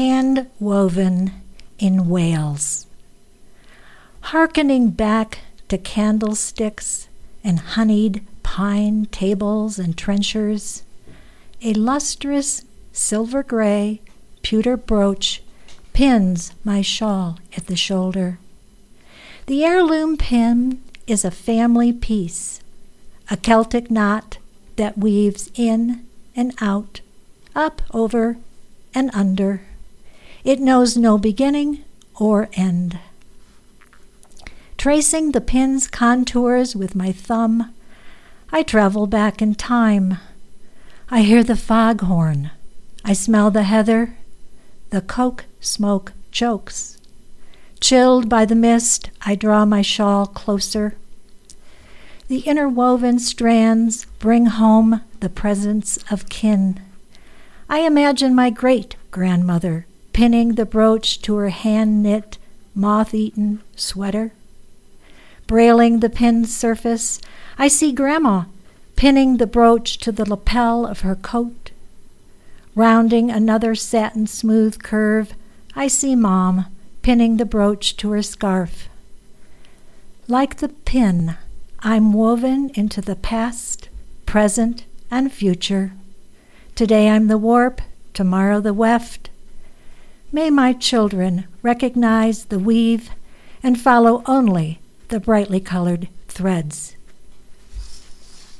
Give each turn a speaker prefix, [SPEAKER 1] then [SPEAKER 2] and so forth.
[SPEAKER 1] hand woven in Wales. Harkening back to candlesticks and honeyed pine tables and trenchers, a lustrous silver gray pewter brooch pins my shawl at the shoulder. The heirloom pin is a family piece, a Celtic knot that weaves in and out, up, over, and under. It knows no beginning or end. Tracing the pin's contours with my thumb, I travel back in time. I hear the foghorn. I smell the heather. The coke smoke chokes. Chilled by the mist, I draw my shawl closer. The interwoven strands bring home the presence of kin. I imagine my great grandmother pinning the brooch to her hand knit, moth eaten sweater. Brailing the pin's surface, I see Grandma pinning the brooch to the lapel of her coat. Rounding another satin smooth curve, I see Mom pinning the brooch to her scarf. Like the pin, I'm woven into the past, present, and future. Today I'm the warp, tomorrow the weft. May my children recognize the weave and follow only the brightly colored threads.